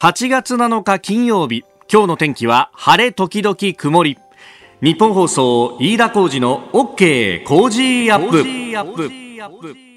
8月7日金曜日今日の天気は晴れ時々曇り。日本放送飯田浩二の OK 工事アップ。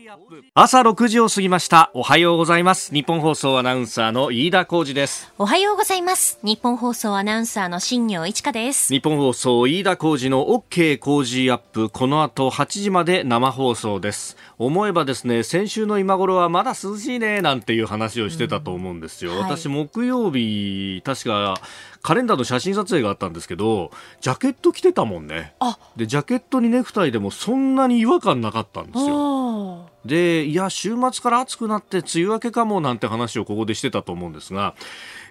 朝6時を過ぎました。おはようございます。日本放送アナウンサーの飯田浩二です。おはようございます。日本放送アナウンサーの新業一華です。日本放送飯田浩二の OK 工事アップ。この後8時まで生放送です。思えばですね先週の今頃はまだ涼しいねなんていう話をしてたと思うんですよ、うんはい、私木曜日確かカレンダーの写真撮影があったんですけどジャケット着てたもんね。でジャケットにネクタイでもそんなに違和感なかったんですよ。でいや週末から暑くなって梅雨明けかもなんて話をここでしてたと思うんですが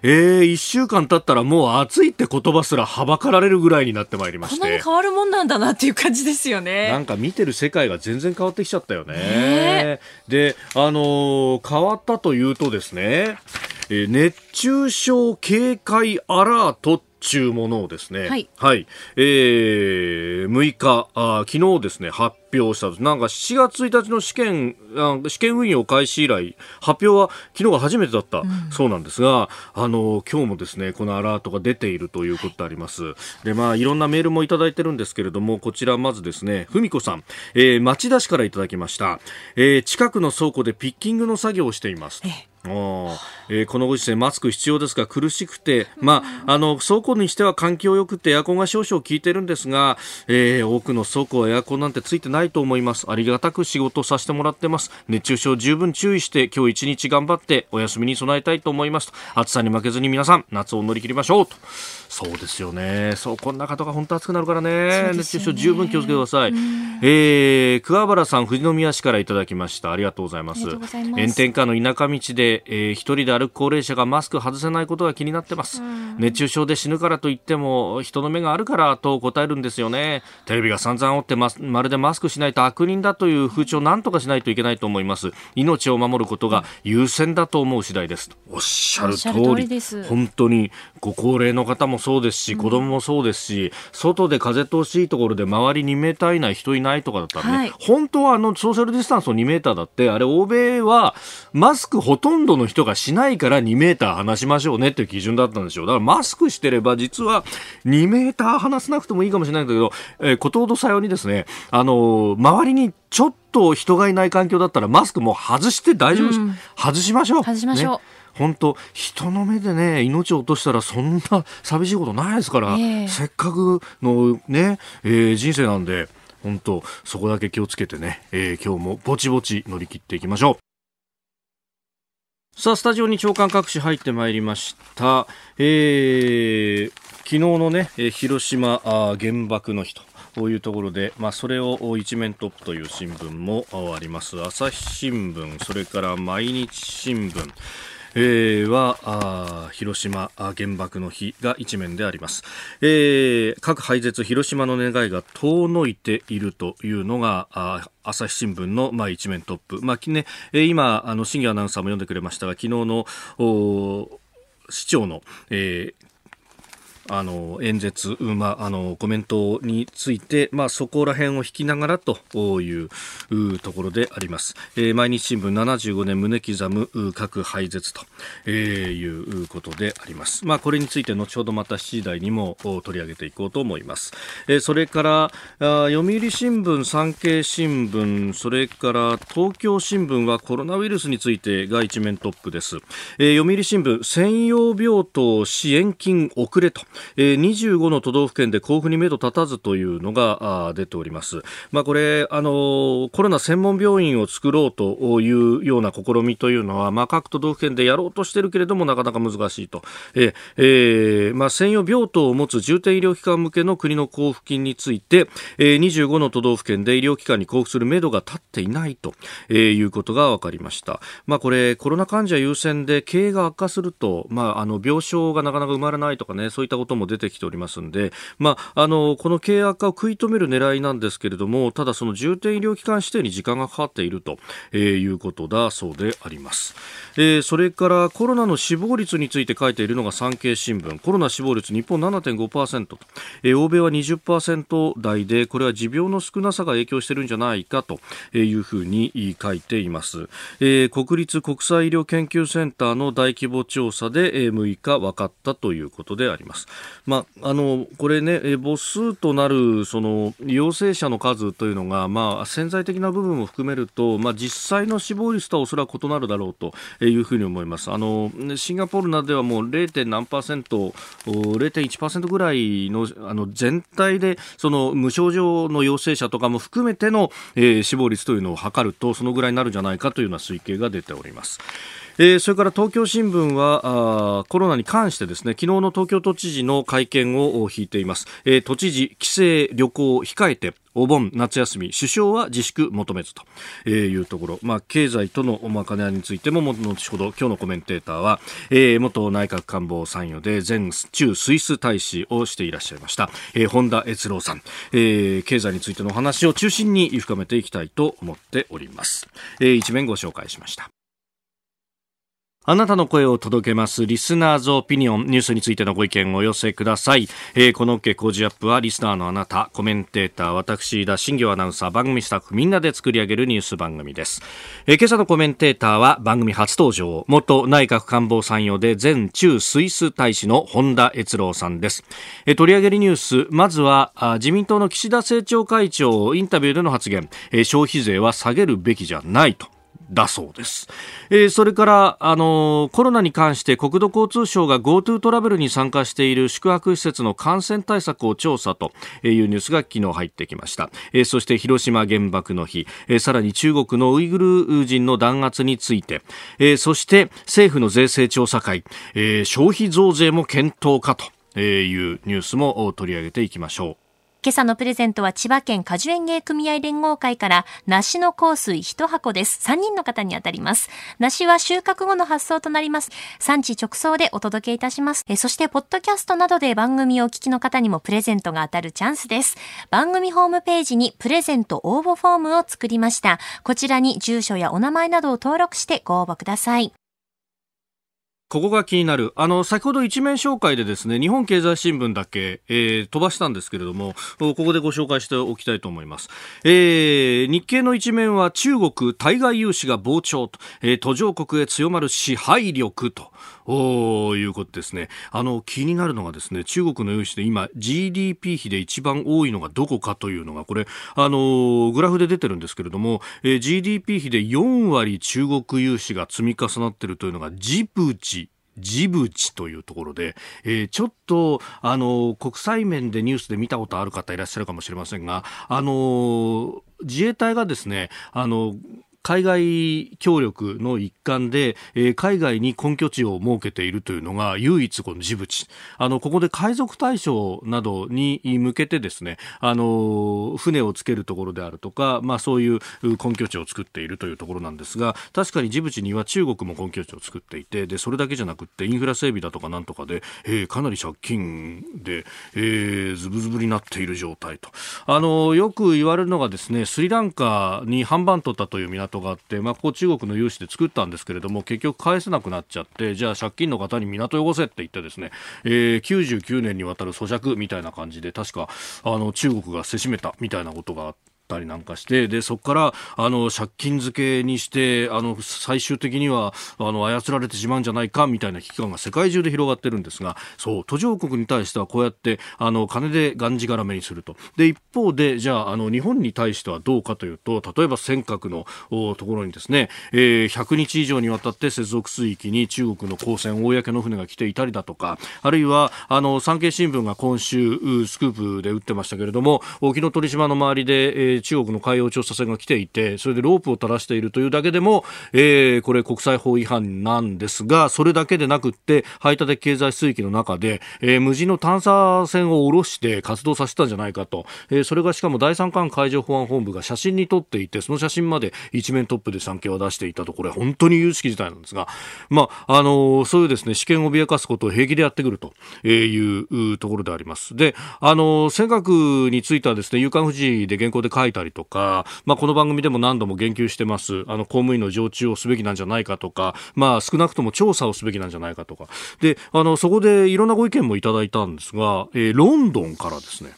えー、1週間経ったらもう暑いって言葉すらはばかられるぐらいになってまいりまして。こんなに変わるもんなんだなっていう感じですよねなんか見てる世界が全然変わってきちゃったよね、であのー、変わったというとですね、えー、熱中症警戒アラートちゅうものをですね、はい、はい、えー、6日あ、昨日ですね、発表したなんか7月1日の試験あ試験運用開始以来発表は昨日が初めてだった、そうなんですがあの今日もですねこのアラートが出ているということであります、はい、でまあいろんなメールもいただいてるんですけれどもこちらまずですね文子さん、えー、町田市からいただきました、えー、近くの倉庫でピッキングの作業をしています、えええー、このご時世マスク必要ですが苦しくて、まあ、あの倉庫にしては環境よくてエアコンが少々効いてるんですが、えー、多くの倉庫はエアコンなんてついてないと思います。ありがたく仕事させてもらってます。熱中症十分注意して今日一日頑張ってお休みに備えたいと思います。暑さに負けずに皆さん夏を乗り切りましょうと。そうですよね。そうこんな方が本当暑くなるからね、ね、熱中症十分気をつけてください、えー、桑原さん富士宮市からいただきました。ありがとうございます。炎天下の田舎道でえー、一人で歩く高齢者がマスク外せないことが気になってます、熱中症で死ぬからといっても人の目があるからと答えるんですよね。テレビが散々おってままるでマスクしないと悪人だという風潮を何とかしないといけないと思います。命を守ることが優先だと思う次第です。おっしゃる通り本当にご高齢の方もそうですし、子供もそうですし外で風通しいいところで周り2メーター以内人いないとかだったらね、はい、本当はあのソーシャルディスタンスの2メーターだってあれ欧米はマスクほとんどの人がしないから2メーター離しましょうねっていう基準だったんですよ。だからマスクしてれば実は2メーター離さなくてもいいかもしれないんだけど、えー、ことほどさようにですね、あのー、周りにちょっと人がいない環境だったらマスクも外して大丈夫です。うん、外しましょう。外しましょう。ね本当人の目でね命を落としたらそんな寂しいことないですから、えー、せっかくのね、えー、人生なんで本当そこだけ気をつけてね、えー、今日もぼちぼち乗り切っていきましょう。さあ、スタジオに長官各紙入ってまいりました。えー、昨日のね、広島原爆の日と。こういうところで、まあ、それを一面トップという新聞もあります。朝日新聞、それから毎日新聞、えー、は広島原爆の日が一面であります、えー、核廃絶広島の願いが遠のいているというのが朝日新聞の、まあ、一面トップ、まあね、今あの新アナウンサーも読んでくれましたが昨日の市長の、えー、あの演説、まあ、あのコメントについて、まあ、そこら辺を引きながらというところであります、えー、毎日新聞75年胸刻む核廃絶と、えー、いうことであります、まあ、これについて後ほどまた7時台にも取り上げていこうと思います、えー、それからあ読売新聞産経新聞それから東京新聞はコロナウイルスについてが一面トップです、えー、読売新聞専用病棟支援金遅れと。えー、25の都道府県で交付に目処立たずというのが出ております。まあ、これ、あのコロナ専門病院を作ろうというような試みというのは、まあ、各都道府県でやろうとしているけれども、なかなか難しいと。ええー、まあ、専用病棟を持つ重点医療機関向けの国の交付金について、えー、25の都道府県で医療機関に交付する目処が立っていないと、え、いうことが分かりました。まあ、これ、コロナ患者優先で経営が悪化すると、まあ、あの病床がなかなか埋まらないとかね、そういったことも出てきておりますんで、まあ、あの、この経営悪化を食い止める狙いなんですけれども、ただその重点医療機関指定に時間がかかっていると、えー、いうことだそうであります。えー、それからコロナの死亡率について書いているのが産経新聞。コロナ死亡率日本7.5%と、えー、欧米は20%台で、これは持病の少なさが影響してるんじゃないかというふうに書いています。えー、国立国際医療研究センターの大規模調査で6日分かったということであります。まあ、あの、これね、母数となるその陽性者の数というのが、まあ、潜在的な部分も含めると、まあ、実際の死亡率とはおそらく異なるだろうというふうに思います。あの、シンガポールなどではもう 0. 何パーセント、0.1%ぐらいのあの全体でその無症状の陽性者とかも含めての、えー、死亡率というのを測るとそのぐらいになるんじゃないかというような推計が出ております。えー、それから東京新聞はコロナに関してですね昨日の東京都知事の会見を引いています、えー、都知事帰省旅行を控えてお盆、夏休み、首相は自粛求めずというところ、まあ、経済とのおま兼ね合いについても、後ほど、今日のコメンテーターは、えー、元内閣官房参与で、前中スイス大使をしていらっしゃいました、えー、本田悦郎さん、えー、経済についてのお話を中心に深めていきたいと思っております。えー、一面ご紹介しました。あなたの声を届けます。リスナーズオピニオン。ニュースについてのご意見をお寄せください。えー、この OK 工事アップは、リスナーのあなた、コメンテーター、私、田新業アナウンサー、番組スタッフ、みんなで作り上げるニュース番組です。えー、今朝のコメンテーターは、番組初登場、元内閣官房参与で、前中スイス大使の本田悦郎さんです。えー、取り上げるニュース、まずは、あ自民党の岸田政調会長、インタビューでの発言、えー、消費税は下げるべきじゃないと。だそうです。えー、それから、あの、コロナに関して国土交通省が GoTo トラベルに参加している宿泊施設の感染対策を調査というニュースが昨日入ってきました。えー、そして広島原爆の日、えー、さらに中国のウイグル人の弾圧について、えー、そして政府の税制調査会、えー、消費増税も検討かというニュースも取り上げていきましょう。今朝のプレゼントは千葉県果樹園芸組合連合会から梨の香水1箱です。3人の方に当たります。梨は収穫後の発送となります。産地直送でお届けいたします。えそして、ポッドキャストなどで番組をお聞きの方にもプレゼントが当たるチャンスです。番組ホームページにプレゼント応募フォームを作りました。こちらに住所やお名前などを登録してご応募ください。ここが気になる。あの、先ほど一面紹介でですね、日本経済新聞だけ、えー、飛ばしたんですけれども、ここでご紹介しておきたいと思います。えー、日経の一面は中国対外融資が膨張と、えー、途上国へ強まる支配力と。おいうことですね。あの、気になるのがですね、中国の融資で今 GDP 比で一番多いのがどこかというのが、これ、あの、グラフで出てるんですけれども、えー、GDP 比で4割中国融資が積み重なっているというのがジブチジブチというところで、えー、ちょっと、あの、国際面でニュースで見たことある方いらっしゃるかもしれませんが、あの、自衛隊がですね、あの、海外協力の一環で、えー、海外に根拠地を設けているというのが唯一このジブチ。あの、ここで海賊対象などに向けてですね、あの、船をつけるところであるとか、まあそういう根拠地を作っているというところなんですが、確かにジブチには中国も根拠地を作っていて、で、それだけじゃなくってインフラ整備だとかなんとかで、えー、かなり借金で、えー、ズブズブになっている状態と。あの、よく言われるのがですね、スリランカに半番取ったという港トがあって、まあ、ここ中国の融資で作ったんですけれども結局返せなくなっちゃってじゃあ借金の方に港汚せって言ってですね、えー、99年にわたる咀嚼みたいな感じで確かあの中国がせしめたみたいなことがあって。ったりなんかしてでそこからあの借金付けにしてあの最終的にはあの操られてしまうんじゃないかみたいな危機感が世界中で広がってるんですがそう途上国に対してはこうやってあの金でがんじがらめにすると。で一方でじゃああの日本に対してはどうかというと例えば尖閣のところにですね、えー、100日以上にわたって接続水域に中国の公船公の船が来ていたりだとかあるいはあの産経新聞が今週スクープで打ってましたけれども沖ノ鳥島の周りで、えー中国の海洋調査船が来ていてそれでロープを垂らしているというだけでも、えー、これ国際法違反なんですがそれだけでなくって排他的経済水域の中で、えー、無人の探査船を下ろして活動させたんじゃないかと、えー、それがしかも第三管海上保安本部が写真に撮っていてその写真まで一面トップで産経を出していたとこれ本当に有識事態なんですが、まああのそういうですね試験を脅かすことを平気でやってくるというところであります。で、あの尖閣についてはですね、夕刊富士で原稿で書いたりとか、まあこの番組でも何度も言及してます。あの公務員の常駐をすべきなんじゃないかとか、まあ少なくとも調査をすべきなんじゃないかとか、で、あのそこでいろんなご意見もいただいたんですが、えー、ロンドンからですね、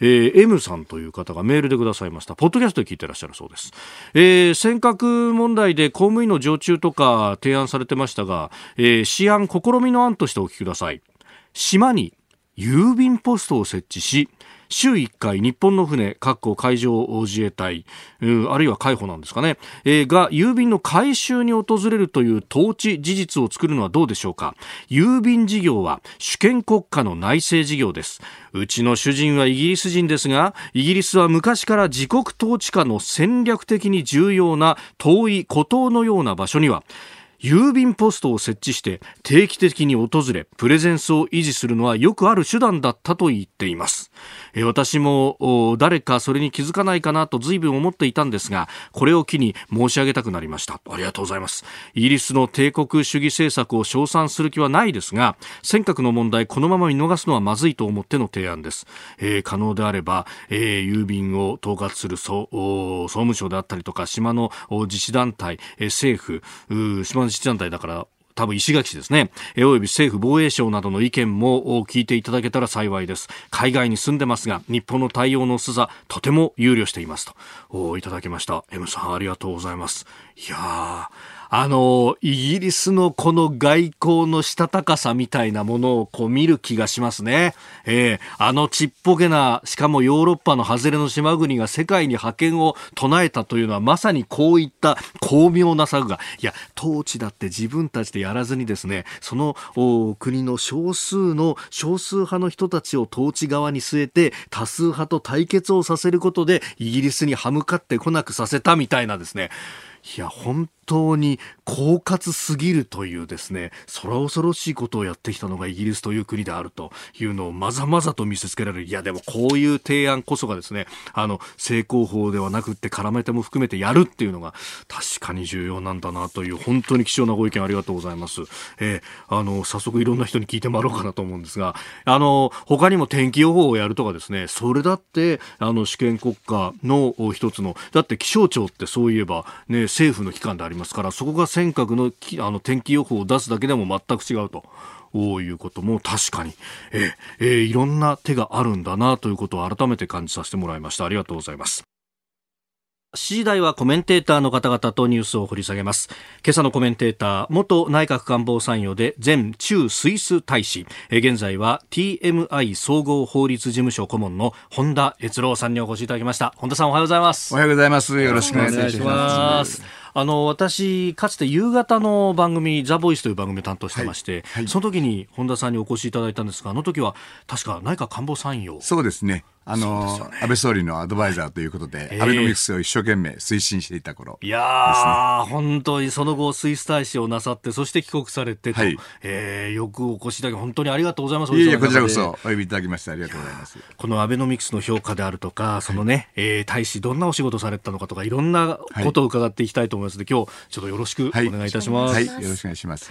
えー、M さんという方がメールでくださいました。ポッドキャストで聞いてらっしゃるそうです。えー、尖閣問題で公務員の常駐とか提案されてましたが、えー、試案、試みの案としてお聞きください。島に郵便ポストを設置し、週1回日本の船、各国海上自衛隊、あるいは海保なんですかね、えー、が郵便の回収に訪れるという統治事実を作るのはどうでしょうか。郵便事業は主権国家の内政事業です。うちの主人はイギリス人ですが、イギリスは昔から自国統治下の戦略的に重要な遠い孤島のような場所には、郵便ポストを設置して定期的に訪れプレゼンスを維持するのはよくある手段だったと言っています私も誰かそれに気づかないかなと随分思っていたんですがこれを機に申し上げたくなりました。ありがとうございます。イギリスの帝国主義政策を称賛する気はないですが尖閣の問題このまま見逃すのはまずいと思っての提案です、えー、可能であれば、えー、郵便を統括する総総務省であったりとか島の自治団体、えー、政府島の自治団体だから多分石垣市ですね、えおよび政府防衛省などの意見も聞いていただけたら幸いです。海外に住んでますが、日本の対応の薄さ、とても憂慮していますと、おいただきました。M さんありがとうございます。いやー、あの、イギリスのこの外交のしたたかさみたいなものをこう見る気がしますね。えー、あのちっぽけな、しかもヨーロッパの外れの島国が世界に覇権を唱えたというのはまさにこういった巧妙な策が、いや、統治だって自分たちでやらずにですね、その国の少数の少数派の人たちを統治側に据えて多数派と対決をさせることでイギリスに歯向かってこなくさせたみたいなですね。いや、本当に狡猾すぎるというですね、空恐ろしいことをやってきたのがイギリスという国であるというのをまざまざと見せつけられる。いや、でもこういう提案こそがですね、あの、成功法ではなくって絡めても含めてやるっていうのが確かに重要なんだなという本当に貴重なご意見ありがとうございます。えー、あの、早速いろんな人に聞いてもらおうかなと思うんですが、あの、他にも天気予報をやるとかですね、それだって、あの、主権国家の一つの、だって気象庁ってそういえばね、政府の機関でありますからそこが尖閣のあの天気予報を出すだけでも全く違うと。いうことも確かに、えー、えー、いろんな手があるんだなということを改めて感じさせてもらいました。ありがとうございます。7時台はコメンテーターの方々とニュースを掘り下げます。今朝のコメンテーター、元内閣官房参与で前中スイス大使、現在は TMI 総合法律事務所顧問の本田悦郎さんにお越しいただきました。本田さんおはようございます。おはようございます。よろしくお願いします。あの私、かつて夕方の番組、ザ・ボイスという番組を担当してまして、はい。はい、その時に本田さんにお越しいただいたんですが、あの時は確か内閣官房参与。そうですね。あの、ね、安倍総理のアドバイザーということで、えー、アベノミクスを一生懸命推進していた頃、ね、いや本当にその後、スイス大使をなさって、そして帰国されてと、はい、えー、よくお越しいただき、本当にありがとうございます。いえいえ、こちらこそお呼びいただきまして、ありがとうございます。このアベノミクスの評価であるとか、そのね、はい、えー、大使、どんなお仕事されたのかとか、いろんなことを伺っていきたいと思います。ので、はい、今日、ちょっとよろしくお願いいたします。はい、よろしくお願いします。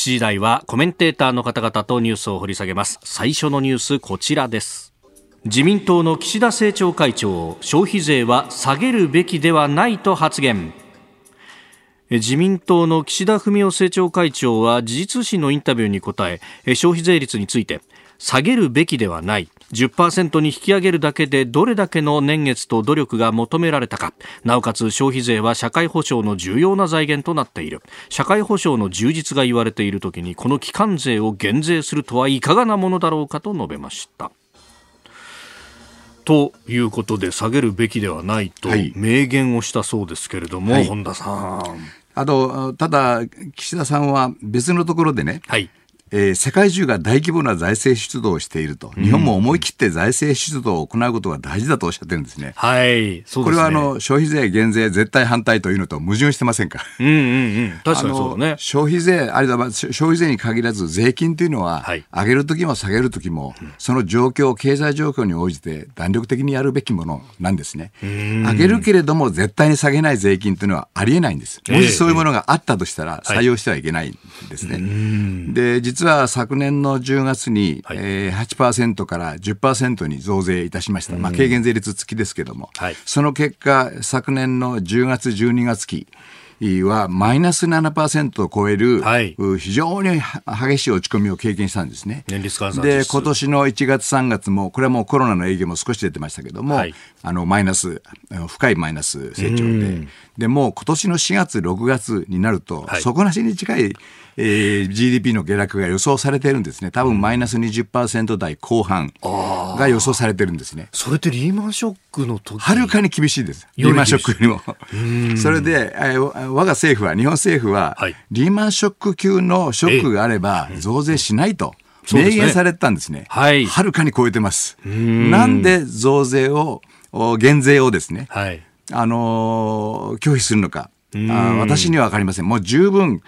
7時台はコメンテーターの方々とニュースを掘り下げます。最初のニュースこちらです。自民党の岸田政調会長消費税は下げるべきではないと発言。自民党の岸田文雄政調会長は時事通信のインタビューに答え消費税率について下げるべきではない。10%に引き上げるだけでどれだけの年月と努力が求められたか。なおかつ消費税は社会保障の重要な財源となっている。社会保障の充実が言われている時にこの基幹税を減税するとはいかがなものだろうかと述べました。ということで下げるべきではないと明言をしたそうですけれども、はい、本田さん。あとただ岸田さんは別のところでね、はいえー、世界中が大規模な財政出動をしていると、日本も思い切って財政出動を行うことが大事だとおっしゃってるんですね。はい、そうですね。これはあの消費税減税絶対反対というのと矛盾してませんか？うんうんうん。確かにそうだね。消費税、あるいは消費税に限らず税金というのは、はい、上げるときも下げるときも、その状況、経済状況に応じて弾力的にやるべきものなんですね。上げるけれども絶対に下げない税金というのはありえないんです。もしそういうものがあったとしたら採用してはいけないんですね。はい、で、実は昨年の10月に、はい。えー、8%から10%に増税いたしました、まあ、軽減税率付きですけども、はい、その結果、昨年の10月、12月期、はマイナス7%を超える、はい、非常に激しい落ち込みを経験したんですね。年率換算で、今年の1月3月も、これはもうコロナの影響も少し出てましたけども、はい、あの、マイナス、深いマイナス成長で、で、もう今年の4月、6月になると、はい、底なしに近い、えー、GDP の下落が予想されてるんですね。多分マイナス20%台後半が予想されてるんですね。それってリーマンショックの時？はるかに厳しいです。リーマンショックよりも。それで、えー、我が政府は、日本政府は、はい、リーマンショック級のショックがあれば増税しないと。明言されたんですね。はい。はるかに超えてます。なんで増税を、減税をですね、はい、あの拒否するのか。あ私には分かりません。もう十分、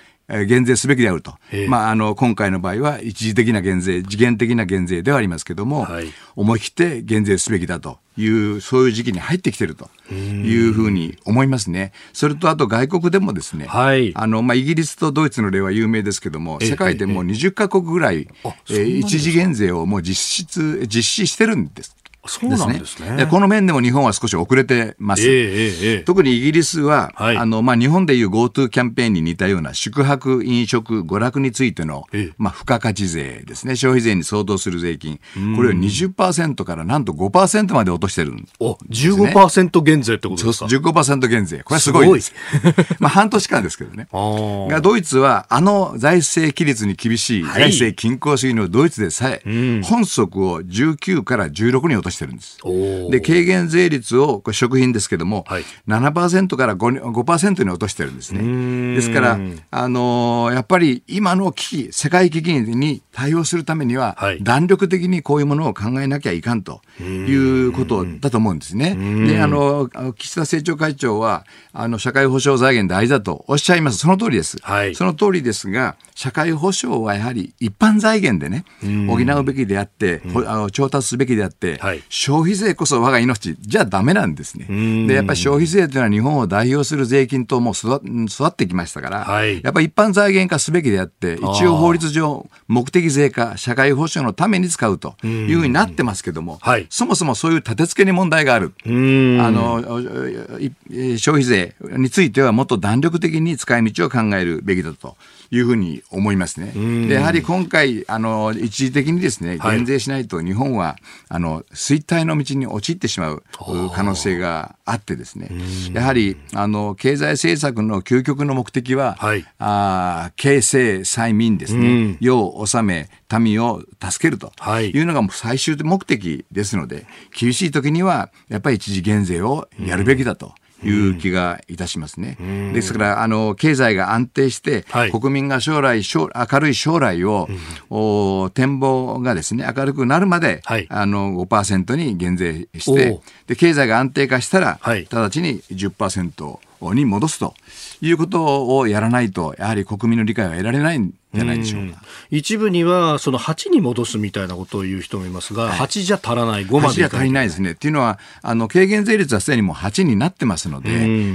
減税すべきであると、まあ、あの今回の場合は一時的な減税、次元的な減税ではありますけれども、はい、思い切って減税すべきだという、そういう時期に入ってきてるというふうに思いますね。それとあと外国でもですね、はい、あのまあ、イギリスとドイツの例は有名ですけれども、世界でも20か国ぐらい、えー、一時減税をもう実質、実施してるんです。そうなんですね。この面でも日本は少し遅れてます。えーえー、特にイギリスは、はい、あのまあ、日本でいう GoTo キャンペーンに似たような宿泊、飲食、娯楽についての、えー、まあ、付加価値税ですね、消費税に相当する税金、これを20%からなんと5%まで落としてるんです、ね。お15%減税ってことですか？そう15%減税。これはすごいです。す まあ半年間ですけどね。がドイツはあの財政規律に厳しい財政均衡主義のドイツでさえ、はい、本則を19から16に落としてるんです。で、軽減税率を、これ食品ですけども、はい、7%から 5%, 5に落としてるんですね。ですから、あのー、やっぱり今の危機、世界危機に対応するためには、はい、弾力的にこういうものを考えなきゃいかんということだと思うんですね。で、あの、岸田政調会長は、あの、社会保障財源大事だとおっしゃいます。その通りです。はい、その通りですが、社会保障はやはり一般財源でね、補うべきであって、あの調達すべきであって、はい、消費税こそ我が命じゃダメなんですね。で、やっぱり消費税というのは日本を代表する税金ともう育ってきましたから、はい、やっぱり一般財源化すべきであって、一応法律上目的税化、社会保障のために使うというふうになってますけども、はい、そもそもそういう立て付けに問題がある。あの消費税についてはもっと弾力的に使い道を考えるべきだというふうに思いますね。でやはり今回あの一時的にですね減税しないと日本は、はい、あの衰退の道に陥ってしまう可能性があってですね。やはりあの経済政策の究極の目的は、はい、あ形成催眠ですね。世を治め民を助けるとい。うのが最終目的ですので厳しい時にはやっぱり一時減税をやるべきだと。いう気がいたしますね。ですから、あの、経済が安定して、はい、国民が将来将、明るい将来を、お展望がですね、明るくなるまで、はい、あの、5%に減税して、で、経済が安定化したら、はい、直ちに10%に戻すということをやらないと、やはり国民の理解は得られないんじゃないでしょうか。一部には、その8に戻すみたいなことを言う人もいますが、はい、8じゃ足らない、5まで8じゃ足りないですね。っていうのは、あの、軽減税率はすでにもう8になってますので、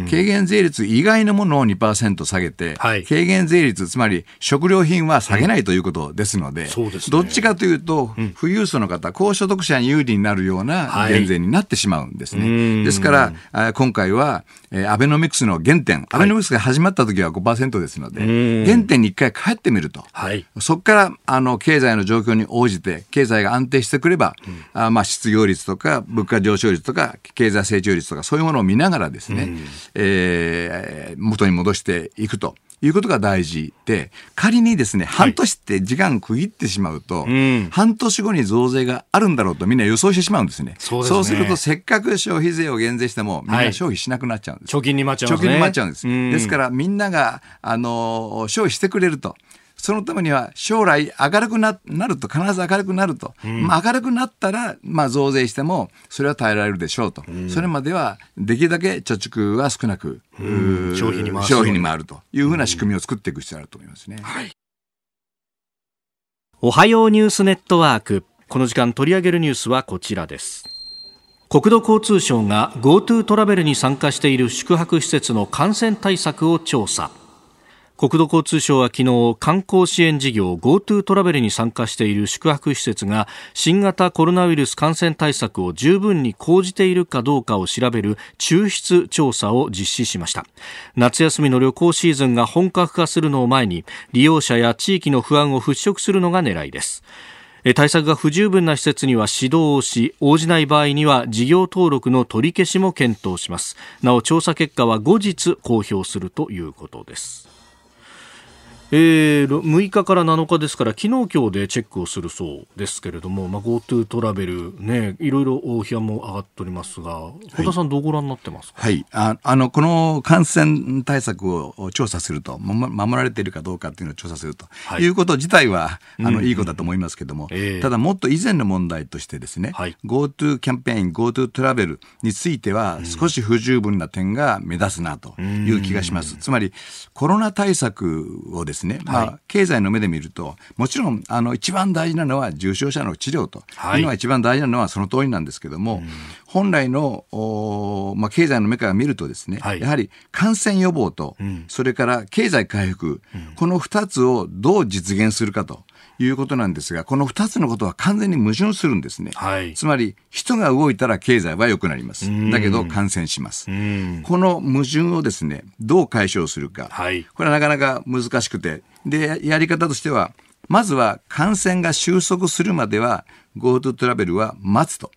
軽減税率以外のものを2%下げて、はい、軽減税率、つまり食料品は下げないということですので、うんでね、どっちかというと、富裕層の方、高所得者に有利になるような減税になってしまうんですね。はい、ですから、今回は、アベノミクスの原点、アベノミクスが始まった時は5%ですので、原点に一回帰ってみるると。はい、そこから、あの、経済の状況に応じて、経済が安定してくれば、うん、あまあ、失業率とか、物価上昇率とか、経済成長率とか、そういうものを見ながらですね、うん、えー、元に戻していくと。いうことが大事で、仮にですね、半年って時間区切ってしまうと、はい、半年後に増税があるんだろうとみんな予想してしまうんですね。そうす、ね、すると、せっかく消費税を減税しても、みんな消費しなくなっちゃうんです。はい、貯金に回っちゃうんです、ね、貯金に回っちゃうんです。ですから、みんなが、あの、消費してくれると。そのためには将来明るくなると、必ず明るくなると。うん、まあ、明るくなったら、まあ、増税しても、それは耐えられるでしょうと。うん、それまでは、できるだけ貯蓄は少なく、うん、消費に回る。消費に回るというふうな仕組みを作っていく必要があると思いますね。はい。おはようニュースネットワーク。この時間取り上げるニュースはこちらです。国土交通省が GoTo トラベルに参加している宿泊施設の感染対策を調査。国土交通省は昨日観光支援事業 GoTo トラベルに参加している宿泊施設が新型コロナウイルス感染対策を十分に講じているかどうかを調べる抽出調査を実施しました。夏休みの旅行シーズンが本格化するのを前に利用者や地域の不安を払拭するのが狙いです。対策が不十分な施設には指導をし応じない場合には事業登録の取り消しも検討します。なお調査結果は後日公表するということです。えー、6日から7日ですから昨日今日でチェックをするそうですけれども、まあ、GoTo トラベル、ね、いろいろ批判も上がっておりますが本田さん、どうご覧になってますか、はい、ああのこの感染対策を調査すると守られているかどうかっていうのを調査すると、はい、いうこと自体はあの、いいことだと思いますけれども、えー、ただもっと以前の問題としてですね、はい、GoTo キャンペーン GoTo トラベルについては少し不十分な点が目立つなという気がします。つまりコロナ対策をですね、まあ、経済の目で見ると、もちろん、あの、一番大事なのは重症者の治療と。い。うのが一番大事なのはその通りなんですけども、本来の、おまあ、経済の目から見るとですね、はい、やはり感染予防と、うん、それから経済回復、うん、この二つをどう実現するかと。いうことなんですが、この二つのことは完全に矛盾するんですね。はい、つまり、人が動いたら経済は良くなります。だけど感染します。この矛盾をですね、どう解消するか。はい、これはなかなか難しくて、で、やり方としては、まずは感染が収束するまでは GoTo トラベルは待つと。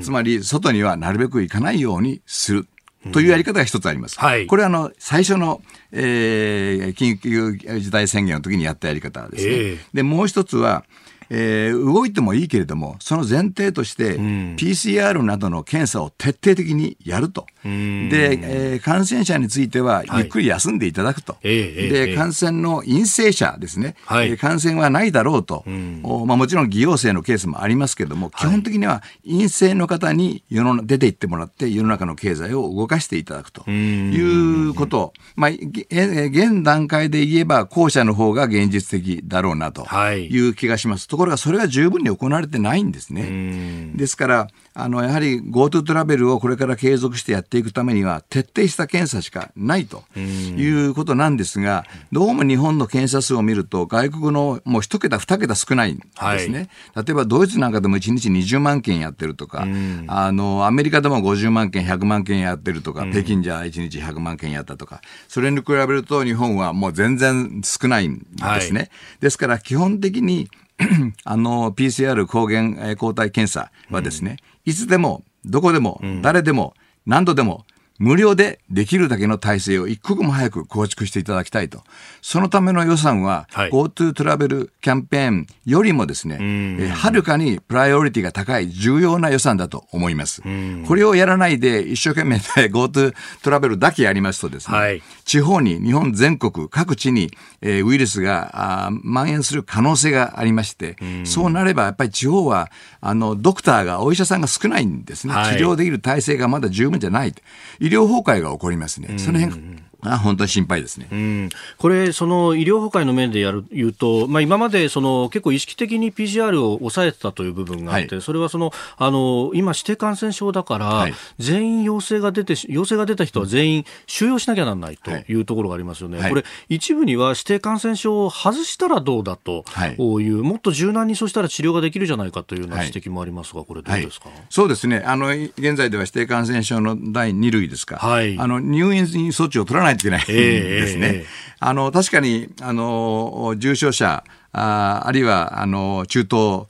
つまり、外にはなるべく行かないようにする。というやり方が一つあります。はい、これはあの、最初の、えー、緊急事態宣言の時にやったやり方ですね。えー、で、もう一つは、えー、動いてもいいけれども、その前提として、PCR などの検査を徹底的にやると。で、えー、感染者については、ゆっくり休んでいただくと。はい、で、感染の陰性者ですね、はい、感染はないだろうと。おまあ、もちろん偽陽性のケースもありますけれども、基本的には陰性の方に世の出て行ってもらって、世の中の経済を動かしていただくと。いうこと。まあ、現段階で言えば、後者の方が現実的だろうなと。い。う気がします。ところがそれが十分に行われてないんですね。ですから、あの、やはり GoTo トラベルをこれから継続してやっていくためには、徹底した検査しかないということなんですが、どうも日本の検査数を見ると、外国のもう一桁、二桁少ないんですね。はい、例えばドイツなんかでも1日20万件やってるとか、あの、アメリカでも50万件、100万件やってるとか、北京じゃ1日100万件やったとか、それに比べると日本はもう全然少ないんですね。はい、ですから基本的に あの、PCR 抗原抗体検査はですね、いつでも、どこでも、誰でも、何度でも、無料でできるだけの体制を一刻も早く構築していただきたいと。そのための予算は、はい、GoTo トラベルキャンペーンよりもですね、はるかにプライオリティが高い重要な予算だと思います。これをやらないで一生懸命 GoTo トラベルだけやりますとですね、はい、地方に、日本全国各地に、えー、ウイルスがあ蔓延する可能性がありまして、そうなればやっぱり地方は、あの、ドクターが、お医者さんが少ないんですね。はい、治療できる体制がまだ十分じゃない。医療崩壊が起こりますね。その辺あ本当に心配ですね、うん、これ、その医療崩壊の面でやる言うと、まあ、今までその結構意識的に PCR を抑えてたという部分があって、はい、それはそのあの今、指定感染症だから、はい、全員陽性が出て、陽性が出た人は全員収容しなきゃならないとい。うところがありますよね、はい、これ、一部には指定感染症を外したらどうだとい。う、もっと柔軟にそしたら治療ができるじゃないかというような指摘もありますが、これ、どうですか、そうですね。あの、現在では指定感染症の第2類ですか、あの入院措置を取らないといけないんですね。あの、確かに、あの、重症者、ああるいは、あの、中東、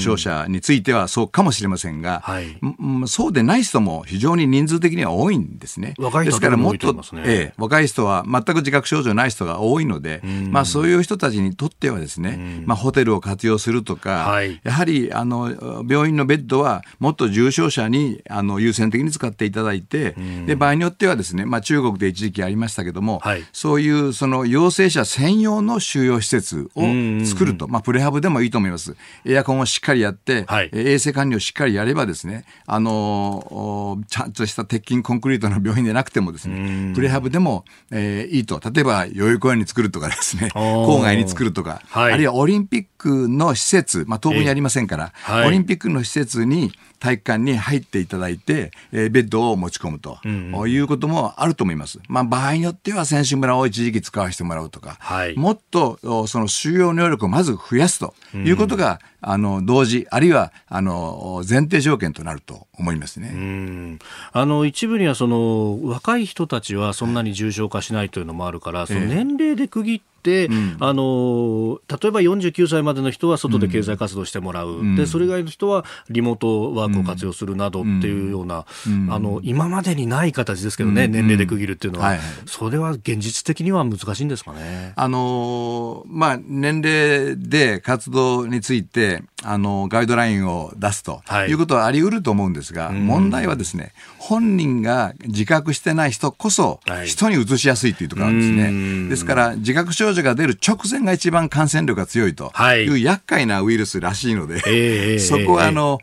商社についてはそうかもしれませんが、はい、そうでない人も非常に人数的には多いんですね。若い人はもっと、ね、ええ、若い人は全く自覚症状ない人が多いので、まあそういう人たちにとってはですね、まあホテルを活用するとか、はい、やはりあの病院のベッドはもっと重症者にあの優先的に使っていただいて、で場合によってはですね、まあ中国で一時期ありましたけども、はい、そういうその陽性者専用の収容施設を作ると、まあプレハブでもいいと思います。エアコンをしっかりやって、はい、衛生管理をしっかりやればですね、あのちゃんとした鉄筋コンクリートの病院でなくてもですね、プレハブでも、えー、いいと。例えば、代々木公園に作るとかですね、郊外に作るとか、はい、あるいはオリンピックの施設、まあ、当分やりませんから、はい、オリンピックの施設に、体育館に入っていただいて、えー、ベッドを持ち込むと、うんうん、いうこともあると思います。まあ、場合によっては選手村を一時期使わせてもらうとか、はい、もっとその収容能力をまず増やすということが、うん、あの同時、あるいはあの前提条件となると思いますね。あの一部にはその若い人たちはそんなに重症化しないというのもあるから、その年齢で区切って、うん、あの例えば49歳までの人は外で経済活動してもらう、うん、でそれ以外の人はリモートワークを活用するなどっていうような、うん、あの今までにない形ですけどね、年齢で区切るっていうのは、はいそれは現実的には難しいんですかね。あのまあ、年齢で活動についてあのガイドラインを出すとい。うことはあり得ると思うんですが、はい、問題はですね本人が自覚してない人こそ人にうつしやすいというところなんですね。ですから自覚症状が出る直前が一番感染力が強いとい。う厄介なウイルスらしいので、はい、そこはあの、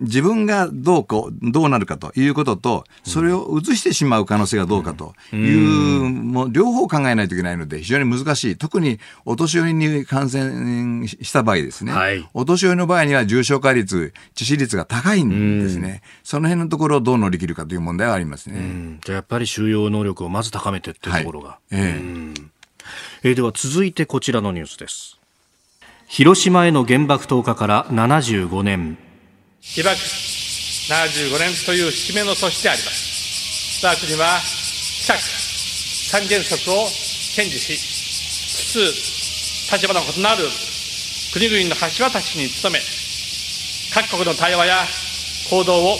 自分がどうこうどうなるかということとそれをうつしてしまう可能性がどうかという、もう両方考えないといけないので非常に難しい。特にお年寄りに感染した場合ですね、はい、お年寄りの場合には重症化率致死率が高いんですねその辺のところをどう乗り切るかという問題はありますね。じゃやっぱり収容能力をまず高めてっていうところが。はい、えー、えー、では続いてこちらのニュースです。広島への原爆投下から75年。被爆75年という節目の年であります。我が国は近く三原則を堅持し、つつ立場の異なる国々の橋渡しに努め、各国の対話や行動を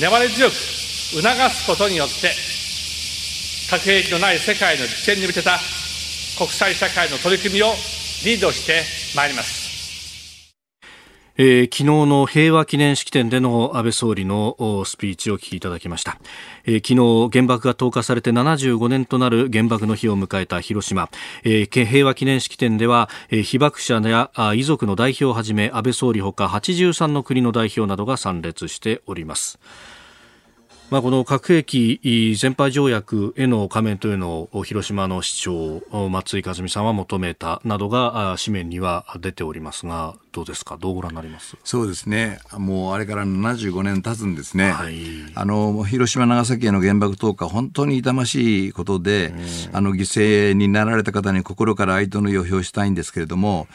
粘り強く促すことによって、核兵器のない世界の実現に向けた国際社会の取り組みをリードしてまいります。えー、昨日の平和記念式典での安倍総理のスピーチを聞きいただきました、えー、昨日原爆が投下されて75年となる原爆の日を迎えた広島、えー、平和記念式典では、えー、被爆者や遺族の代表をはじめ安倍総理ほか83の国の代表などが参列しております。まあ、この核兵器全廃条約への加盟というのを広島の市長松井和美さんは求めたなどが紙面には出ておりますがどうですか？どうご覧になります？そうですね。もうあれから75年経つんですね、はい、あの広島長崎への原爆投下本当に痛ましいことで、あの犠牲になられた方に心から哀悼の意を表したいんですけれども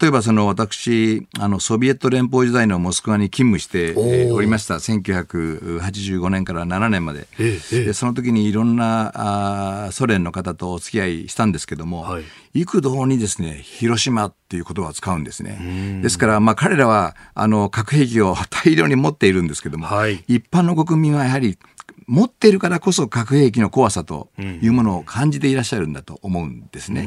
例えばその私あのソビエト連邦時代のモスクワに勤務しておりました。1985年から7年まで、ええ、でその時にいろんなあソ連の方とお付き合いしたんですけども、はい、幾度にですね広島っていう言葉を使うんですね。ですから、まあ、彼らはあの核兵器を 大量に持っているんですけども、はい、一般の国民はやはり持っているからこそ核兵器の怖さというものを感じていらっしゃるんだと思うんですね。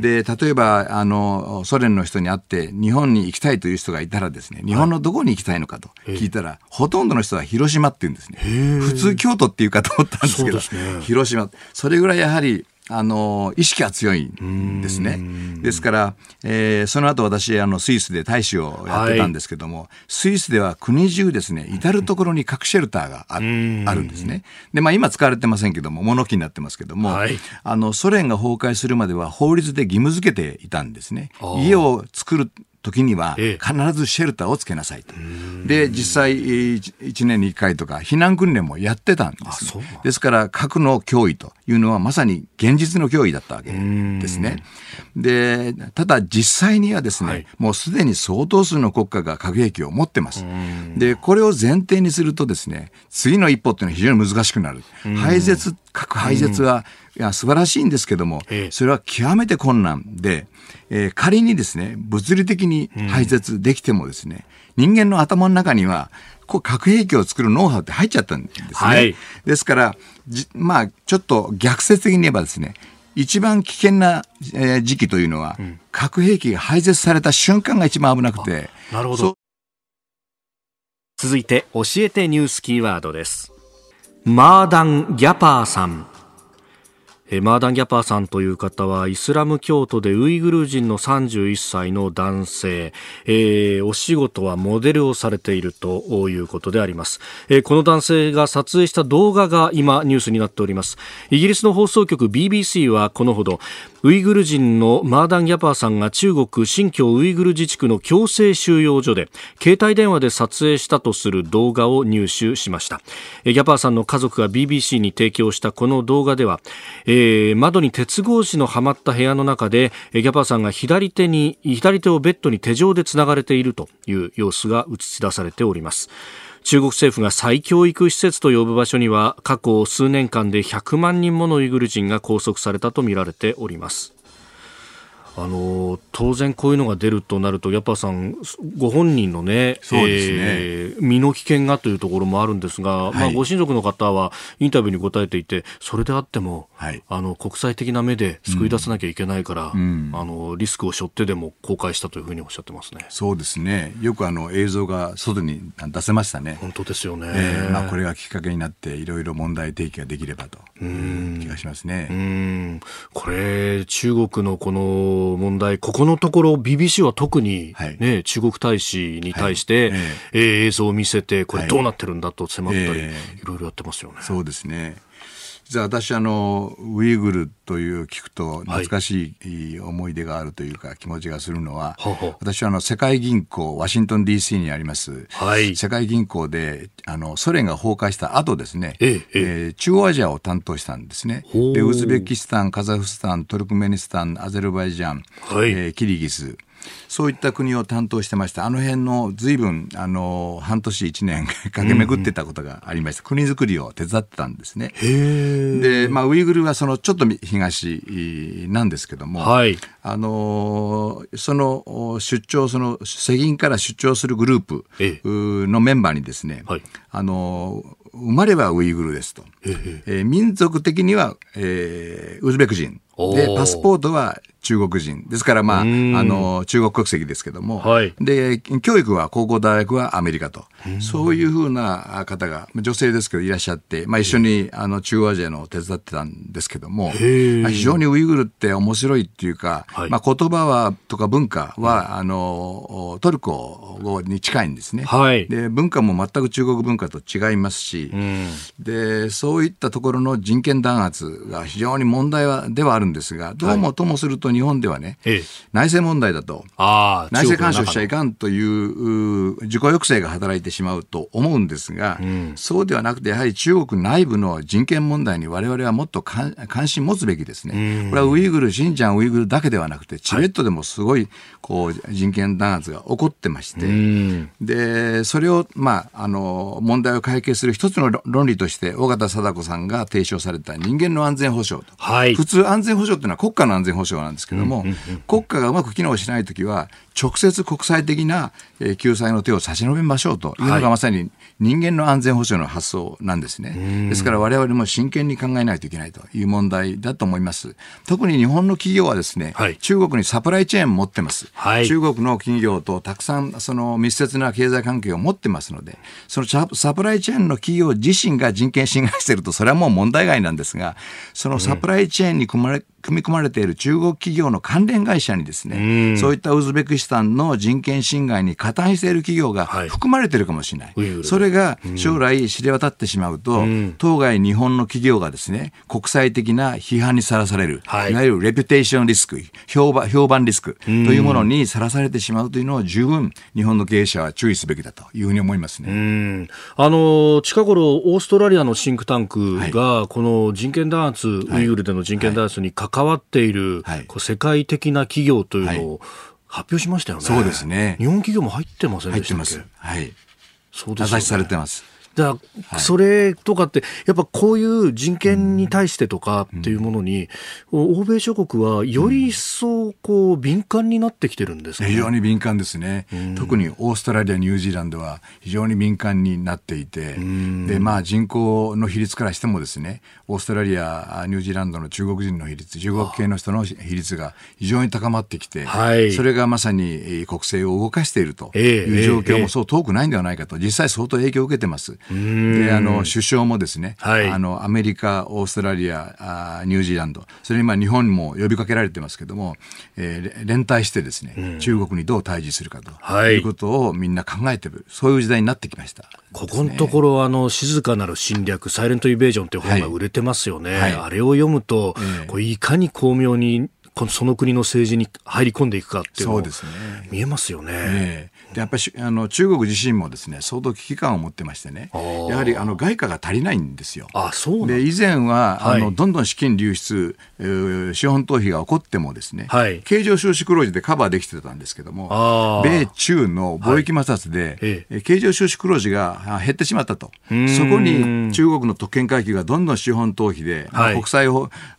で、例えば、あの、ソ連の人に会って日本に行きたいという人がいたらですね、日本のどこに行きたいのかと聞いたら、ほとんどの人は広島って言うんですね。普通京都っていうかと思ったんですけど、ね、広島。それぐらいやはりあの意識が強いんですね。ですから、えー、その後私あのスイスで大使をやってたんですけども、はい、スイスでは国中ですね至る所に核シェルターがあるんですね。でまあ今使われてませんけども物置になってますけども、はい、あのソ連が崩壊するまでは法律で義務付けていたんですね。家を作る時には必ずシェルターをつけなさいと。で、実際1年に1回とか避難訓練もやってたんです、ね、ですから核の脅威というのはまさに現実の脅威だったわけですね。で、ただ実際にはですね、はい、もうすでに相当数の国家が核兵器を持ってます。で、これを前提にするとですね、次の一歩っていうのは非常に難しくなる。廃絶、核廃絶は、うん。いや素晴らしいんですけども、それは極めて困難で、えー、仮にですね、物理的に排泄できてもですね、うん、人間の頭の中には、こう核兵器を作るノウハウって入っちゃったんですね。はい、ですから、まあ、ちょっと逆説的に言えばですね、一番危険な、えー、時期というのは、うん、核兵器が排泄された瞬間が一番危なくて。なるほど。続いて、教えてニュースキーワードです。マーダン・ギャパーさん。マーダン・ギャパーさんという方はイスラム教徒でウイグル人の31歳の男性、えー、お仕事はモデルをされているということであります、えー、この男性が撮影した動画が今ニュースになっております。イギリスの放送局 BBC はこのほど。ウイグル人のマーダン・ギャパーさんが中国新疆ウイグル自治区の強制収容所で携帯電話で撮影したとする動画を入手しました。ギャパーさんの家族が BBC に提供したこの動画では、えー、窓に鉄格子のはまった部屋の中でギャパーさんが左手に左手をベッドに手錠でつながれているという様子が映し出されております。中国政府が再教育施設と呼ぶ場所には過去数年間で100万人ものウイグル人が拘束されたとみられております。あの当然こういうのが出るとなると、やっぱさん、ご本人のね、そうですね、えー、身の危険がというところもあるんですが、はい、まあ、ご親族の方はインタビューに答えていて、それであっても、はい、あの国際的な目で救い出さなきゃいけないから、うん、あのリスクを背負ってでも公開したというふうにおっしゃってますね。そうですね。よくあの映像が外に出せましたね。本当ですよね。えー、まあこれがきっかけになっていろいろ問題提起ができればという気がしますね。うんこれ中国のこの問題ここのところ BBC は特にね、はい、中国大使に対して、はい、えー、映像を見せてこれどうなってるんだと迫ったり、はい、いろいろやってますよね。そうですね。実は私あのウイグルという聞くと懐かしい思い出があるというか気持ちがするのは、はい、私はあの世界銀行ワシントン DC にあります、はい、世界銀行であのソ連が崩壊した後ですね、えええー、中央アジアを担当したんですね。でウズベキスタンカザフスタントルクメニスタンアゼルバイジャン、はい、えー、キリギスそういった国を担当してました。あの辺の随分、あの、半年一年 駆け巡ってたことがありました。うんうん、国づくりを手伝ってたんですね。で、まあ、ウイグルはそのちょっと東なんですけども、はい、あの、その出張、その世銀から出張するグループのメンバーにですね、はい、あの、生まれはウイグルですと。えー、民族的には、えー、ウズベク人。で、パスポートは中国人。ですから、まあ、あの、中国国籍ですけども、はい、で、教育は高校大学はアメリカと、そういうふうな方が、女性ですけどいらっしゃって、まあ一緒にあの中央アジアの手伝ってたんですけども、非常にウイグルって面白いっていうか、はい、まあ言葉は、とか文化は、あの、トルコ語に近いんですね。はい、で、文化も全く中国文化と違いますし、で、そういったところの人権弾圧が非常に問題はではあるんですが、どうもともすると日本ではね、ええ、内政問題だと、内政干渉しちゃいかんという自己抑制が働いてしまうと思うんですが、うん、そうではなくて、やはり中国内部の人権問題に我々はもっと関心持つべきですね。これはウイグル、シンジャン、ウイグルだけではなくて、チベットでもすごいこう人権弾圧が起こってまして、で、それを、まあ、あの、問題を解決する一つの論理として、尾形貞子さんが提唱された人間の安全保障と。はい、普通安全保障っていうのは国家の安全保障なんですけども、国家がうまく機能しないときは、直接国際的な救済の手を差し伸べましょうというのがまさに人間の安全保障の発想なんですね。ですから我々も真剣に考えないといけないという問題だと思います。特に日本の企業はですね、はい、中国にサプライチェーンを持ってます。はい、中国の企業とたくさんその密接な経済関係を持ってますので、そのサプライチェーンの企業自身が人権侵害していると、それはもう問題外なんですが、そのサプライチェーンに組まれ、組み込まれている中国企業の関連会社にですね、そういったウズベキスタンの人権侵害に加担している企業が含まれているかもしれない。はい、それが将来知れ渡ってしまうと、当該日本の企業がですね、国際的な批判にさらされる、はい、いわゆるレピュテーションリスク、評判評判リスクというものにさらされてしまうというのを十分日本の経営者は注意すべきだというふうに思いますね。あの近頃オーストラリアのシンクタンクが、この人権弾圧、ウイグルでの人権弾圧に関わっている、こう世界的な企業というのを、発表しましたよね。そうですね。日本企業も入ってませんでしたっけ？はい。そうです、ね。名指しされてます。だからそれとかって、やっぱこういう人権に対してとかっていうものに、欧米諸国はより一層こう敏感になってきてるんですか、ね、非常に敏感ですね、特にオーストラリア、ニュージーランドは非常に敏感になっていて、でまあ、人口の比率からしてもですね、オーストラリア、ニュージーランドの中国人の比率、中国系の人の比率が非常に高まってきて、はい、それがまさに国政を動かしているという状況もそう遠くないんではないかと、実際相当影響を受けてます。であの首相もですね、はい、あのアメリカ、オーストラリアあ、ニュージーランド、それにまあ日本も呼びかけられてますけども、えー、連帯してですね、うん、中国にどう対峙するかと、はい、いうことをみんな考えてる、そういう時代になってきました。ここのところ、あの静かなる侵略、サイレント・イベージョンという本が売れてますよね。はい、あれを読むと、えー、これいかに巧妙にその国の政治に入り込んでいくかっていうのが見えますよね。えでやっぱりあの中国自身もですね相当危機感を持ってましてね。やはりあの外貨が足りないんですよ。あそうで以前は、はい、あのどんどん資金流出、えー、資本投資が起こってもですね、はい、経常収支黒字でカバーできてたんですけども米中の貿易摩擦で、はい、経常収支黒字が減ってしまったと。そこに中国の特権階級がどんどん資本投資で、はい、国際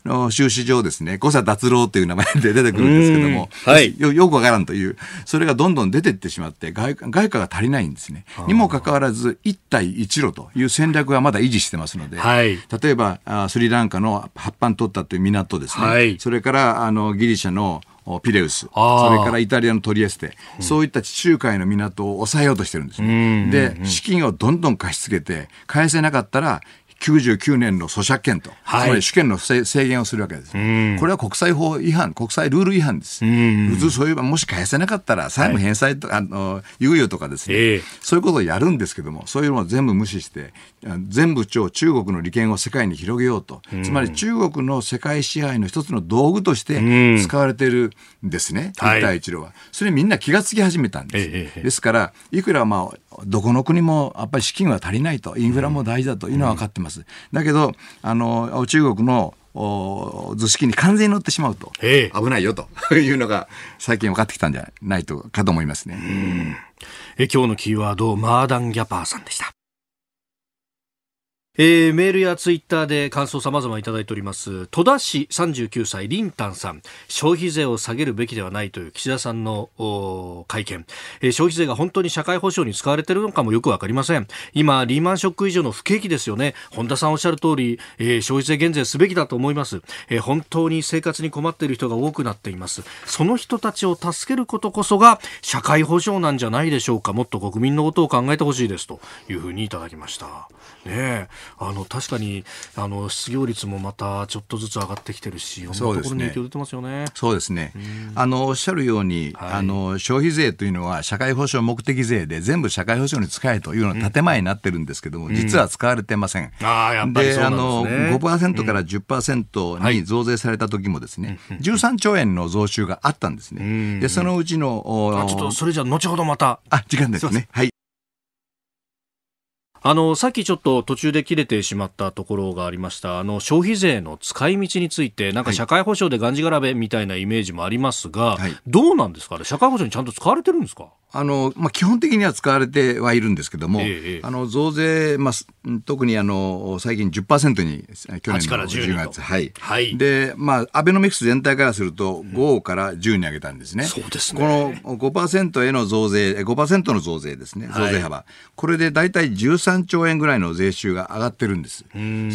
の収支上ですね誤差脱郎という名前で出てくるんですけども、はい、よよくわからんという。それがどんどん出ていってしまって外外貨が足りないんですね。にもかかわらず一帯一路という戦略はまだ維持してますので、はい、例えばあスリランカの八番取ったという港ですね、はい、それからあのギリシャのピレウス、それからイタリアのトリエステ、うん、そういった地中海の港を抑えようとしてるんですね。で、資金をどんどん貸し付けて、返せなかったら、99年の租借権と、はい、つまり主権の制限をするわけです。これは国際法違反、国際ルール違反です。普通そういえばもし返せなかったら債務返済とか、はい、あの猶予とかですね、えー、そういうことをやるんですけども、そういうのを全部無視して、全部中国の利権を世界に広げようと、つまり中国の世界支配の一つの道具として使われているんですね、一帯一路は。それみんな気がつき始めたんです。えー、ですから、いくらまあ、どこの国もやっぱり資金は足りないと、インフラも大事だと。いうのは分かってます。だけど、あの、中国の図式に完全に乗ってしまうと、危ないよと。いうのが最近分かってきたんじゃないとかと思いますね。え今日のキーワード、マーダン・ギャパーさんでした。えー、メールやツイッターで感想様々いただいております。戸田市39歳、リンタンさん。消費税を下げるべきではないという岸田さんの会見、えー、消費税が本当に社会保障に使われているのかもよくわかりません。今、リーマンショック以上の不景気ですよね。本田さんおっしゃる通り、えー、消費税減税すべきだと思います、え。本当に生活に困っている人が多くなっています。その人たちを助けることこそが社会保障なんじゃないでしょうか。もっと国民のことを考えてほしいですというふうにいただきました。ねえあの確かにあの失業率もまたちょっとずつ上がってきてるし、いろんなところに影響出てますよね。そうですね。あのおっしゃるように、はい、あの消費税というのは社会保障目的税で全部社会保障に使えというのが建前になってるんですけども、うん、実は使われてません。あやっぱりそうなんですね。で、あの5%から10%に増税された時もですね、うん、13兆円の増収があったんですね。でそのうちのちょっとそれじゃ後ほどまた。あ時間ですね。はい。あの、さっきちょっと途中で切れてしまったところがありました、あの、消費税の使い道について、なんか社会保障でがんじがらべみたいなイメージもありますが、はい、どうなんですかね？社会保障にちゃんと使われてるんですか？あの、まあ、基本的には使われてはいるんですけども、ええ、あの、増税、まあ、特にあの、最近10%に、去年の10月、はい。はい。で、まあ、アベノミクス全体からすると、5から10に上げたんですね。そうですね。この5%への増税、5%の増税ですね、増税幅。はい、これで大体13兆円ぐらいの税収が上がってるんです。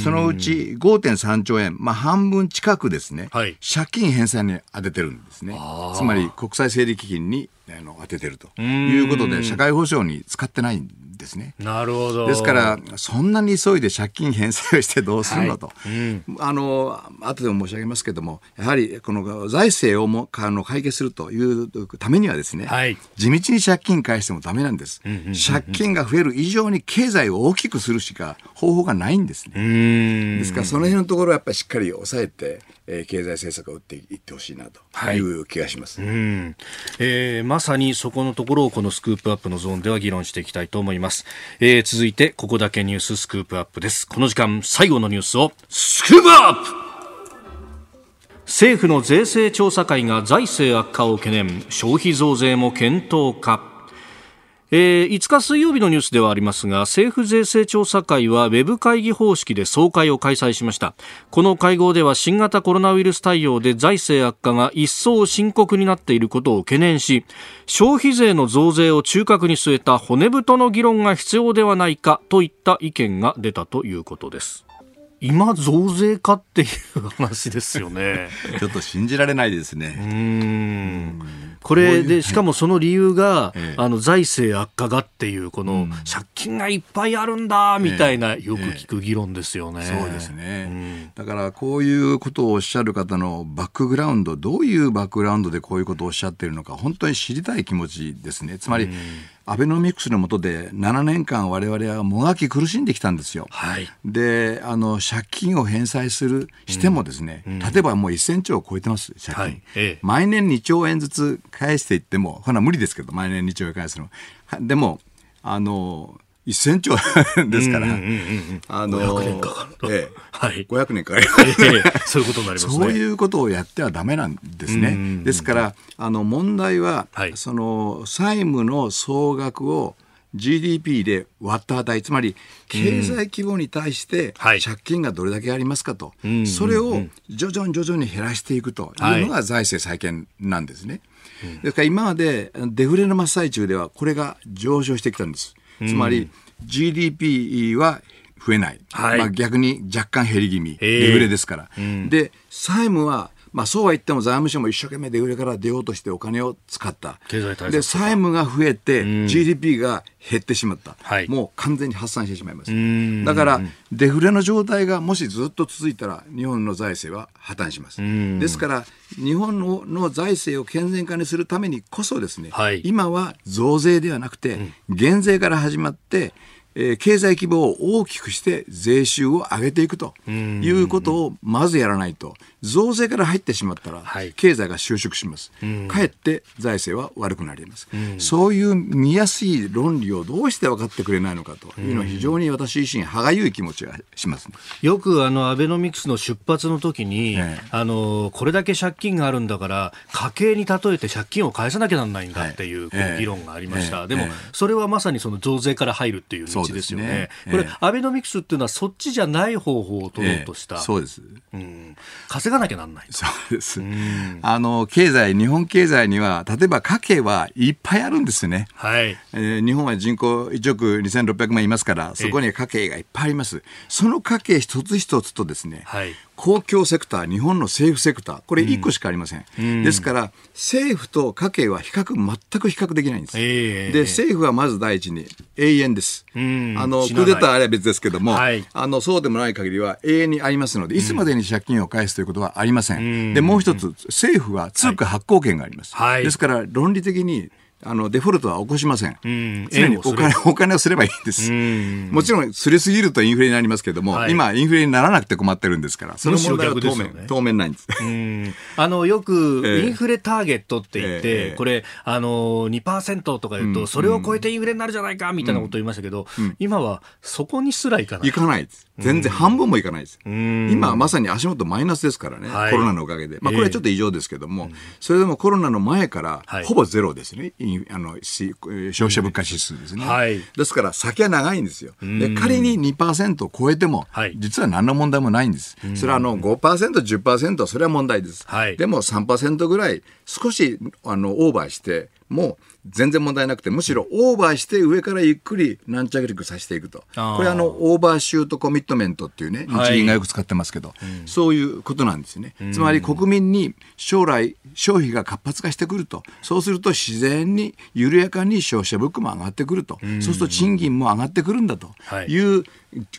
そのうち5.3兆円、まあ、半分近くですね、はい、借金返済に当ててるんですね。つまり、国際整理基金にあの当ててるということで社会保障に使ってないんですね。なるほど。ですからそんなに急いで借金返済をしてどうするのと、はい。うん、あの後でも申し上げますけどもやはりこの財政をもあの解決するというためにはですね、はい、地道に借金返してもダメなんです、うんうんうんうん、借金が増える以上に経済を大きくするしか方法がないんですね。ですからその辺のところはやっぱりしっかり抑えてえー、経済政策を打っていってほしいなとい。う気がします、はい、うん。えー、まさにそこのところをこのスクープアップのゾーンでは議論していきたいと思います、えー、続いてここだけニューススクープアップです。この時間最後のニュースをスクープアップ。政府の税制調査会が財政悪化を懸念。消費増税も検討かえー、5日水曜日のニュースではありますが政府税制調査会はウェブ会議方式で総会を開催しました。この会合では新型コロナウイルス対応で財政悪化が一層深刻になっていることを懸念し消費税の増税を中核に据えた骨太の議論が必要ではないかといった意見が出たということです。今増税かっていう話ですよね。ちょっと信じられないですね。うんこれでしかもその理由が、あの財政悪化がっていうこの借金がいっぱいあるんだみたいなよく聞く議論ですよね、そうですね、だからこういうことをおっしゃる方のバックグラウンドどういうバックグラウンドでこういうことをおっしゃっているのか本当に知りたい気持ちですね。つまり、アベノミクスの下で7年間我々はもがき苦しんできたんですよ。はい、であの借金を返済するしてもですね、うん、例えばもう1000兆を超えてます借金、はい。ええ、毎年2兆円ずつ返していってもほな無理ですけど毎年2兆円返すの。でもあの1000兆ですから、あの500年かかると、ええ。はい、500年かかる、ええ、そういうことになります、ね、そういうことをやってはだめなんですね。ですからあの問題は、はい、その債務の総額を GDP で割った値。つまり経済規模に対して借金がどれだけありますかと、うん、それを徐々に徐々に減らしていくというのが財政再建なんですね。ですから今までデフレの真っ最中ではこれが上昇してきたんです。つまり GDP は増えない、はい、まあ、逆に若干減り気味、デフレですから。うん、で債務はまあ、そうは言っても財務省も一生懸命デフレから出ようとしてお金を使った。で、債務が増えて、GDP が減ってしまった、はい、もう完全に発散してしまいます。だから、デフレの状態がもしずっと続いたら、日本の財政は破綻します。ですから、日本のの財政を健全化にするためにこそですね、はい、今は増税ではなくて、減税から始まって、えー、経済規模を大きくして税収を上げていくということをまずやらないと、増税から入ってしまったら、経済が収縮します。かえって財政は悪くなります。そういう見やすい論理をどうして分かってくれないのかというのは非常に私自身歯がゆい気持ちがします、ね、よくあのアベノミクスの出発の時に、ええ、あのこれだけ借金があるんだから家計に例えて借金を返さなきゃなんないんだっていう,、議論がありました。でも、それはまさにその増税から入るっていう道ですよね。ねこれ、アベノミクスっていうのはそっちじゃない方法を取ろうとした。そうです。うん。稼がなきゃなんない。そうです。あの、経済、日本経済には、例えば家計はいっぱいあるんですね。はい。えー、日本は人口1億2600万いますから、そこには家計がいっぱいあります。その家計一つ一つとですね、はい、公共セクター、日本の政府セクター、これ1個しかありません。うん、ですから、政府と家計は比較、全く比較できないんです。えー、で、政府はまず第一に永遠です。うん、あの、クーデターあれば別ですけども、はい、あの、そうでもない限りは永遠にありますので、いつまでに借金を返すということはありません。うん、で、もう一つ、政府は通貨発行権があります。はい、ですから、論理的に、あのデフォルトは起こしません。うん、常にお金お金をすればいいんです。もちろん、すれすぎるとインフレになりますけれども、はい、今、インフレにならなくて困ってるんですから、その問題は当面、ね、当面ないんです。あのよく、インフレターゲットって言って、えー、これ、あの2%とか言うと、うん、それを超えてインフレになるじゃないかみたいなことを言いましたけど、うん、今はそこにすらいかない。いかないです。全然半分もいかないです。今まさに足元マイナスですからね、はい、コロナのおかげで。まあこれはちょっと異常ですけども、えー、それでもコロナの前からほぼゼロですね。あの消費者物価指数ですね。はい、ですから先は長いんですよ。で仮に2%を超えても、実は何の問題もないんです。それはあの5%、10%それは問題です。はい、でも3%ぐらい少しあのオーバーしても全然問題なくてむしろオーバーして上からゆっくり軟着陸させていくと。これあのオーバーシュートコミットメントっていうね日銀がよく使ってますけど、はい、そういうことなんですね、うん、つまり国民に将来消費が活発化してくると。そうすると自然に緩やかに消費者物価も上がってくると、うん、そうすると賃金も上がってくるんだという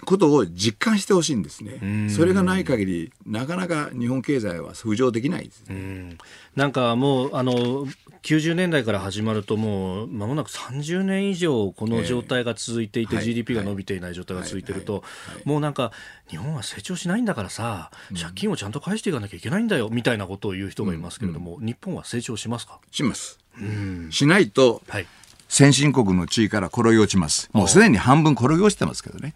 ことを実感してほしいんですね、それがない限りなかなか日本経済は浮上できないです、ね、なんかもうあの90年代から始まるともう間もなく30年以上この状態が続いていて、GDP が伸びていない状態が続いてい。ると、もうなんか日本は成長しないんだからさ、借金をちゃんと返していかなきゃいけないんだよみたいなことを言う人がいますけれども、日本は成長しますか？します。しないと、はい先進国の地位から転げ落ちます。もうすでに半分転げ落ちてますけどね。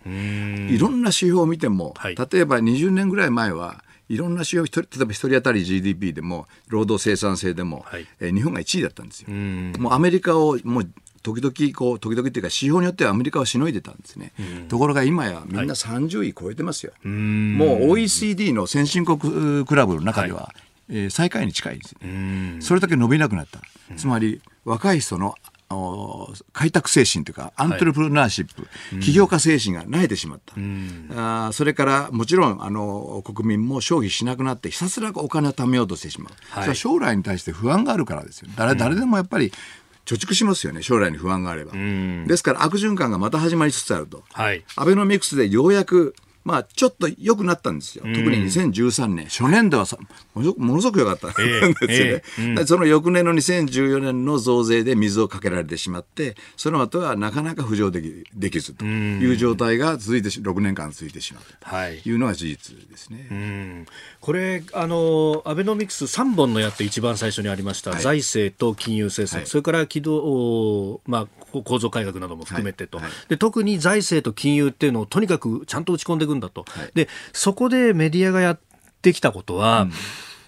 いろんな指標を見ても、はい、例えば20年ぐらい前はいろんな指標、例えば1人当たり GDP でも、労働生産性でも、はい、えー、日本が1位だったんですよ。もうアメリカをもう時々こう時々っていうか指標によってはアメリカはしのいでたんですね、うん、ところが今やみんな30位超えてますよ、はい、もう OECD の先進国クラブの中では、はい、えー、最下位に近いです、ね、それだけ伸びなくなった、つまり若い人の開拓精神というか、アントレプルナーシップ、はい、起業家精神が萎えてしまった。うん、あそれから、もちろん、あの、国民も消費しなくなって、ひたすらお金を貯めようとしてしまう。はい、それは将来に対して不安があるからですよ。誰、誰でもやっぱり、貯蓄しますよね、将来に不安があれば。ですから悪循環がまた始まりつつあると。はい、アベノミクスでようやくまあ、ちょっと良くなったんですよ。特に2013年、初年度はさものすごく良かった。ん ですよね。その翌年の2014年の増税で水をかけられてしまって、その後はなかなか浮上できできずと。いう状態が続いて、6年間続いてしまうとい。うのが事実ですね。これ、あの、アベノミクス3本のやって一番最初にありました、はい、財政と金融政策、はい、それから軌道、まあ、構造改革なども含めてと、はい、で特に財政と金融っていうのをとにかくちゃんと打ち込んでいくんだと、でそこでメディアがやってきたことは、うん。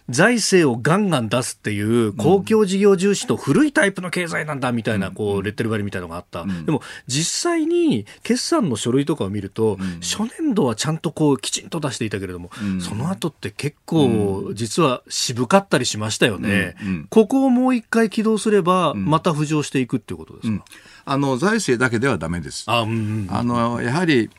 財政をガンガン出すっていう公共事業重視と古いタイプの経済なんだみたいなこうレッテル貼りみたいなのがあった、でも実際に決算の書類とかを見ると、初年度はちゃんとこうきちんと出していたけれども、その後って結構実は渋かったりしましたよね、ここをもう一回起動すればまた浮上していくっていうことですか、あの財政だけではだめです。あ、うん。あのやはり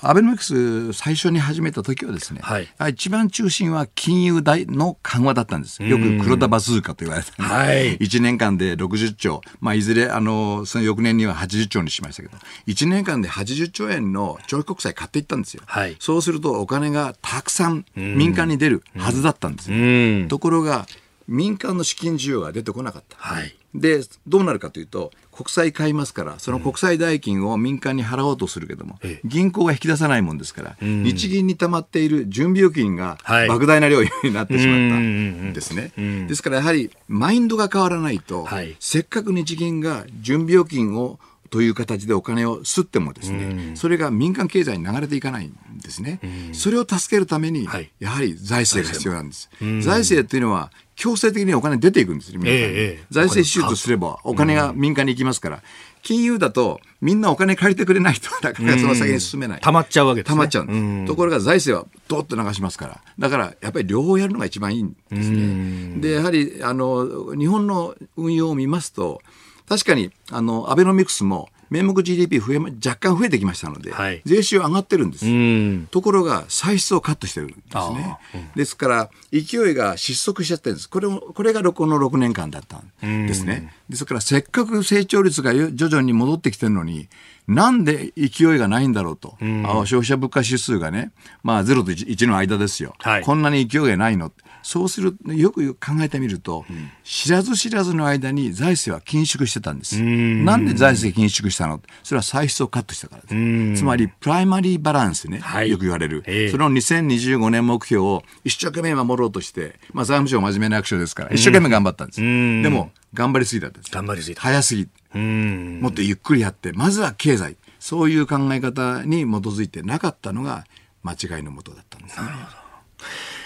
アベノミクス最初に始めた時はですね、はい、一番中心は金融大の緩和だったんです。よく黒田バズーカと言われた、はい、1年間で60兆、まあ、いずれあのその翌年には80兆にしましたけど、1年間で80兆円の長期国債買っていったんですよ。はい、そうするとお金がたくさん民間に出るはずだったんですよ。ところが民間の資金需要が出てこなかった。はい、でどうなるかというと国債買いますから、その国債代金を民間に払おうとするけども、うん、銀行が引き出さないもんですから、うん、日銀に溜まっている準備預金が莫大な量になってしまったんですね。ですからやはりマインドが変わらないと、はい、せっかく日銀が準備預金をという形でお金を吸ってもですね、それが民間経済に流れていかないんですね。それを助けるために、やはり財政が必要なんです。財政というのは強制的にお金出ていくんですよ、えー、財政支出すればお金が民間に行きますから、金融だとみんなお金借りてくれないとなかなかその先に進めない。溜まっちゃうわけですね。溜まっちゃうんです。ところが財政はどっと流しますから。だからやっぱり両方やるのが一番いいんですね。で、やはりあの日本の運用を見ますと、確かにあのアベノミクスも名目 GDP 増え若干増えてきましたので、はい、税収上がってるんです。ところが歳出をカットしてるんですね。うん、ですから勢いが失速しちゃってるんです。これもこれがこの6年間だったんですね。ですからせっかく成長率が徐々に戻ってきてるのになんで勢いがないんだろうと、うん、消費者物価指数がね、まあ、0と 1, 1の間ですよ、はい、こんなに勢いがないの、そうするよく考えてみると、うん、知らず知らずの間に財政は緊縮してたんです。ん。なんで財政緊縮したのそれは歳出をカットしたからです。つまり、プライマリーバランスね、はい、よく言われる、えー、その2025年目標を一生懸命守ろうとして、まあ、財務省真面目な役所ですから、一生懸命頑張ったんです。でも、頑張りすぎたんです。頑張りすぎた。早すぎ。もっとゆっくりやって、まずは経済。そういう考え方に基づいてなかったのが間違いのもとだったんですね。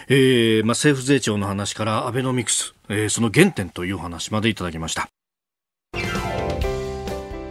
えーまあ、政府税調の話からアベノミクス、えー、その原点というお話までいただきました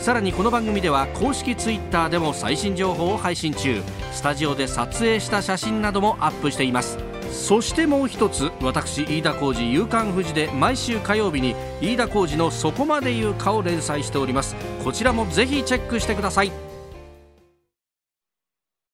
さらにこの番組では公式 Twitter でも最新情報を配信中。スタジオで撮影した写真などもアップしています。そしてもう一つ私飯田浩司夕刊富士で毎週火曜日に飯田浩司の「そこまで言うか」を連載しております。こちらもぜひチェックしてください。